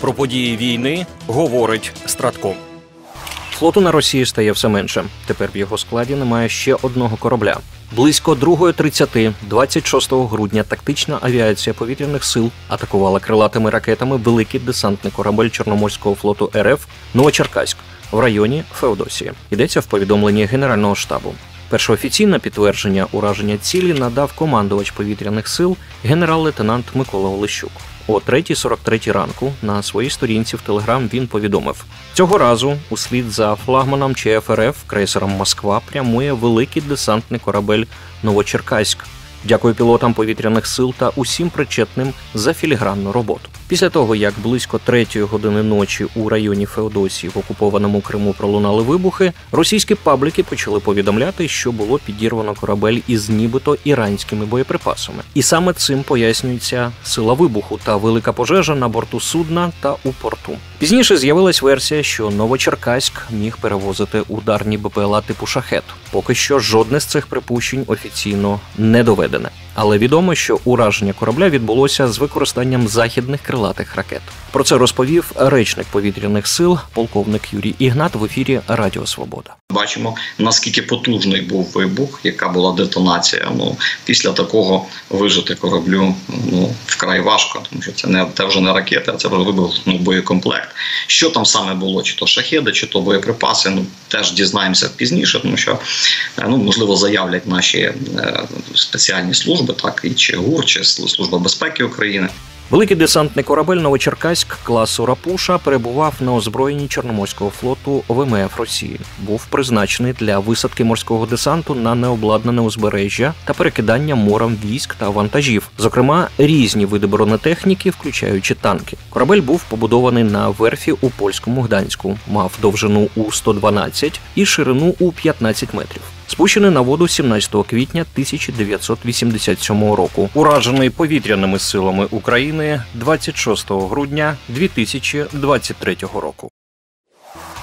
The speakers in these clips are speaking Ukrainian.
Про події війни говорить Стратком. Флоту на Росії стає все менше. Тепер в його складі немає ще одного корабля. Близько 2.30 26 грудня тактична авіація повітряних сил атакувала крилатими ракетами великий десантний корабель Чорноморського флоту РФ Новочеркаськ в районі Феодосії. Йдеться в повідомленні Генерального штабу. Першоофіційне підтвердження ураження цілі надав командувач повітряних сил генерал-лейтенант Микола Олещук. О 3.43 ранку на своїй сторінці в Телеграм він повідомив: цього разу, услід за флагманом ЧФРФ крейсером Москва прямує великий десантний корабель Новочеркаськ. Дякую пілотам повітряних сил та усім причетним за філігранну роботу. Після того, як близько третьої години ночі у районі Феодосії в окупованому Криму пролунали вибухи, російські пабліки почали повідомляти, що було підірвано корабель із нібито іранськими боєприпасами. І саме цим пояснюється сила вибуху та велика пожежа на борту судна та у порту. Пізніше з'явилась версія, що Новочеркаськ міг перевозити ударні БПЛА типу шахет. Поки що жодне з цих припущень офіційно не доведене. Але відомо, що ураження корабля відбулося з використанням західних крилатих ракет. Про це розповів речник повітряних сил, полковник Юрій Ігнат в ефірі Радіо Свобода. Бачимо наскільки потужний був вибух, яка була детонація. Ну після такого вижити кораблю ну вкрай важко, тому що це не це вже не ракета, це вже вибух ну, боєкомплект. Що там саме було? Чи то шахеди, чи то боєприпаси? Ну теж дізнаємося пізніше, тому що ну можливо заявлять наші е, спеціальні служби, так і чи ГУР, чи служба безпеки України. Великий десантний корабель Новочеркаськ класу Рапуша перебував на озброєнні Чорноморського флоту ВМФ Росії. Був призначений для висадки морського десанту на необладнане узбережжя та перекидання морем військ та вантажів, зокрема різні види бронетехніки, включаючи танки. Корабель був побудований на верфі у польському Гданську, мав довжину у 112 і ширину у 15 метрів спущений на воду 17 квітня 1987 року, уражений повітряними силами України 26 грудня 2023 року.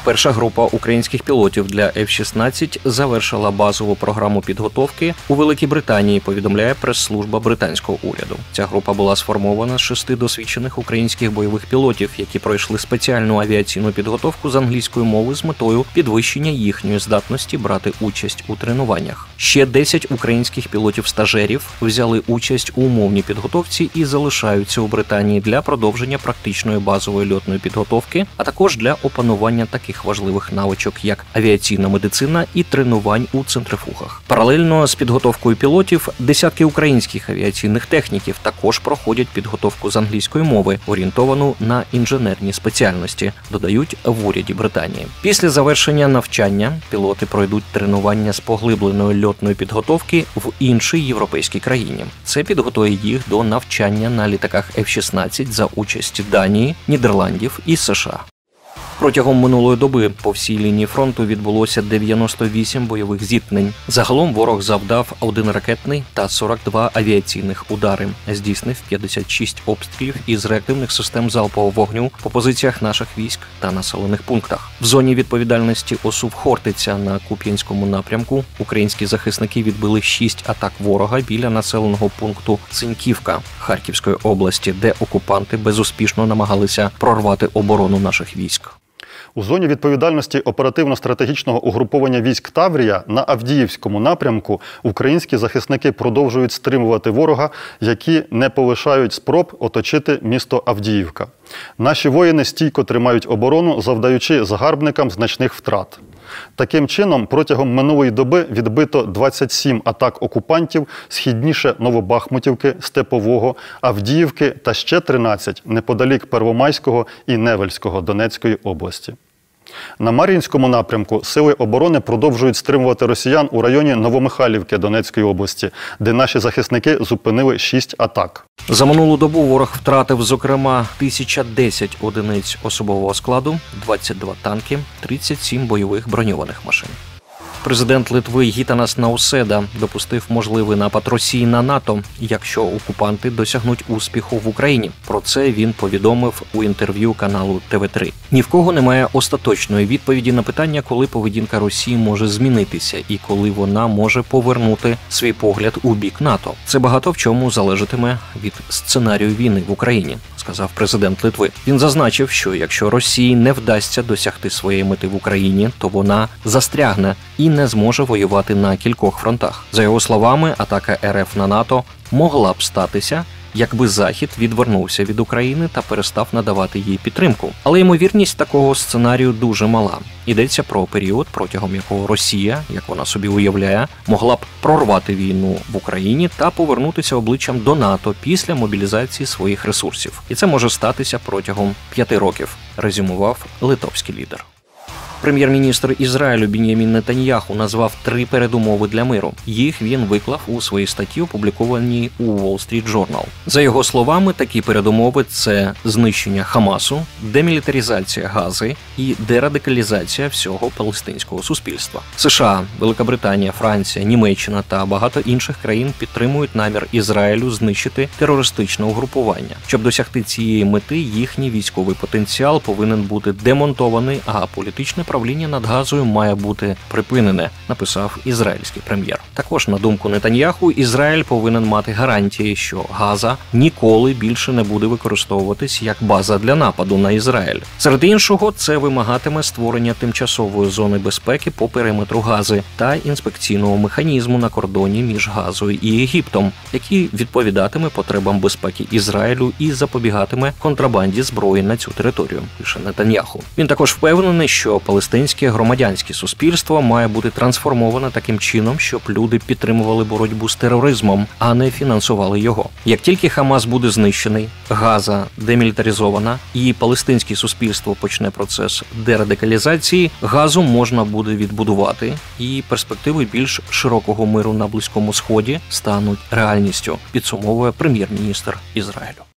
Перша група українських пілотів для F-16 завершила базову програму підготовки у Великій Британії. Повідомляє прес-служба британського уряду. Ця група була сформована з шести досвідчених українських бойових пілотів, які пройшли спеціальну авіаційну підготовку з англійської мови з метою підвищення їхньої здатності брати участь у тренуваннях. Ще 10 українських пілотів-стажерів взяли участь у умовній підготовці і залишаються у Британії для продовження практичної базової льотної підготовки, а також для опанування таких таких важливих навичок, як авіаційна медицина і тренувань у центрифугах. Паралельно з підготовкою пілотів десятки українських авіаційних техніків також проходять підготовку з англійської мови, орієнтовану на інженерні спеціальності, додають в уряді Британії. Після завершення навчання пілоти пройдуть тренування з поглибленої льотної підготовки в іншій європейській країні. Це підготує їх до навчання на літаках F-16 за участі Данії, Нідерландів і США. Протягом минулої доби по всій лінії фронту відбулося 98 бойових зіткнень. Загалом ворог завдав один ракетний та 42 авіаційних удари. Здійснив 56 обстрілів із реактивних систем залпового вогню по позиціях наших військ та населених пунктах. В зоні відповідальності осув Хортиця на Куп'янському напрямку. Українські захисники відбили 6 атак ворога біля населеного пункту Циньківка Харківської області, де окупанти безуспішно намагалися прорвати оборону наших військ. У зоні відповідальності оперативно-стратегічного угруповання військ Таврія на Авдіївському напрямку українські захисники продовжують стримувати ворога, які не полишають спроб оточити місто Авдіївка. Наші воїни стійко тримають оборону, завдаючи загарбникам значних втрат. Таким чином, протягом минулої доби відбито 27 атак окупантів східніше Новобахмутівки, Степового, Авдіївки та ще 13 неподалік Первомайського і Невельського Донецької області. На Мар'їнському напрямку сили оборони продовжують стримувати росіян у районі Новомихайлівки Донецької області, де наші захисники зупинили шість атак. За минулу добу ворог втратив, зокрема, 1010 одиниць особового складу, 22 танки, 37 бойових броньованих машин. Президент Литви Гітанас Науседа допустив можливий напад Росії на НАТО, якщо окупанти досягнуть успіху в Україні. Про це він повідомив у інтерв'ю каналу ТВ3. Ні в кого немає остаточної відповіді на питання, коли поведінка Росії може змінитися і коли вона може повернути свій погляд у бік НАТО. Це багато в чому залежатиме від сценарію війни в Україні, сказав президент Литви. Він зазначив, що якщо Росії не вдасться досягти своєї мети в Україні, то вона застрягне і не зможе воювати на кількох фронтах. За його словами, атака РФ на НАТО могла б статися. Якби Захід відвернувся від України та перестав надавати їй підтримку, але ймовірність такого сценарію дуже мала. Йдеться про період, протягом якого Росія, як вона собі уявляє, могла б прорвати війну в Україні та повернутися обличчям до НАТО після мобілізації своїх ресурсів, і це може статися протягом п'яти років, резюмував литовський лідер. Прем'єр-міністр Ізраїлю Бін'ямін Нетаньяху назвав три передумови для миру. Їх він виклав у своїй статті, опублікованій у Wall Street Journal. За його словами, такі передумови це знищення Хамасу, демілітаризація Гази і дерадикалізація всього палестинського суспільства. США, Велика Британія, Франція, Німеччина та багато інших країн підтримують намір Ізраїлю знищити терористичне угрупування. Щоб досягти цієї мети, їхній військовий потенціал повинен бути демонтований, а політичне правління над газою має бути припинене, написав ізраїльський прем'єр. Також на думку Нетаньяху, Ізраїль повинен мати гарантії, що Газа ніколи більше не буде використовуватись як база для нападу на Ізраїль. Серед іншого, це вимагатиме створення тимчасової зони безпеки по периметру Гази та інспекційного механізму на кордоні між Газою і Єгиптом, який відповідатиме потребам безпеки Ізраїлю і запобігатиме контрабанді зброї на цю територію. Пише Нетаньяху. Він також впевнений, що палестинське громадянське суспільство має бути трансформоване таким чином, щоб люди підтримували боротьбу з тероризмом, а не фінансували його. Як тільки Хамас буде знищений, Газа демілітаризована і палестинське суспільство почне процес дерадикалізації, газу можна буде відбудувати, і перспективи більш широкого миру на близькому сході стануть реальністю. Підсумовує прем'єр-міністр Ізраїлю.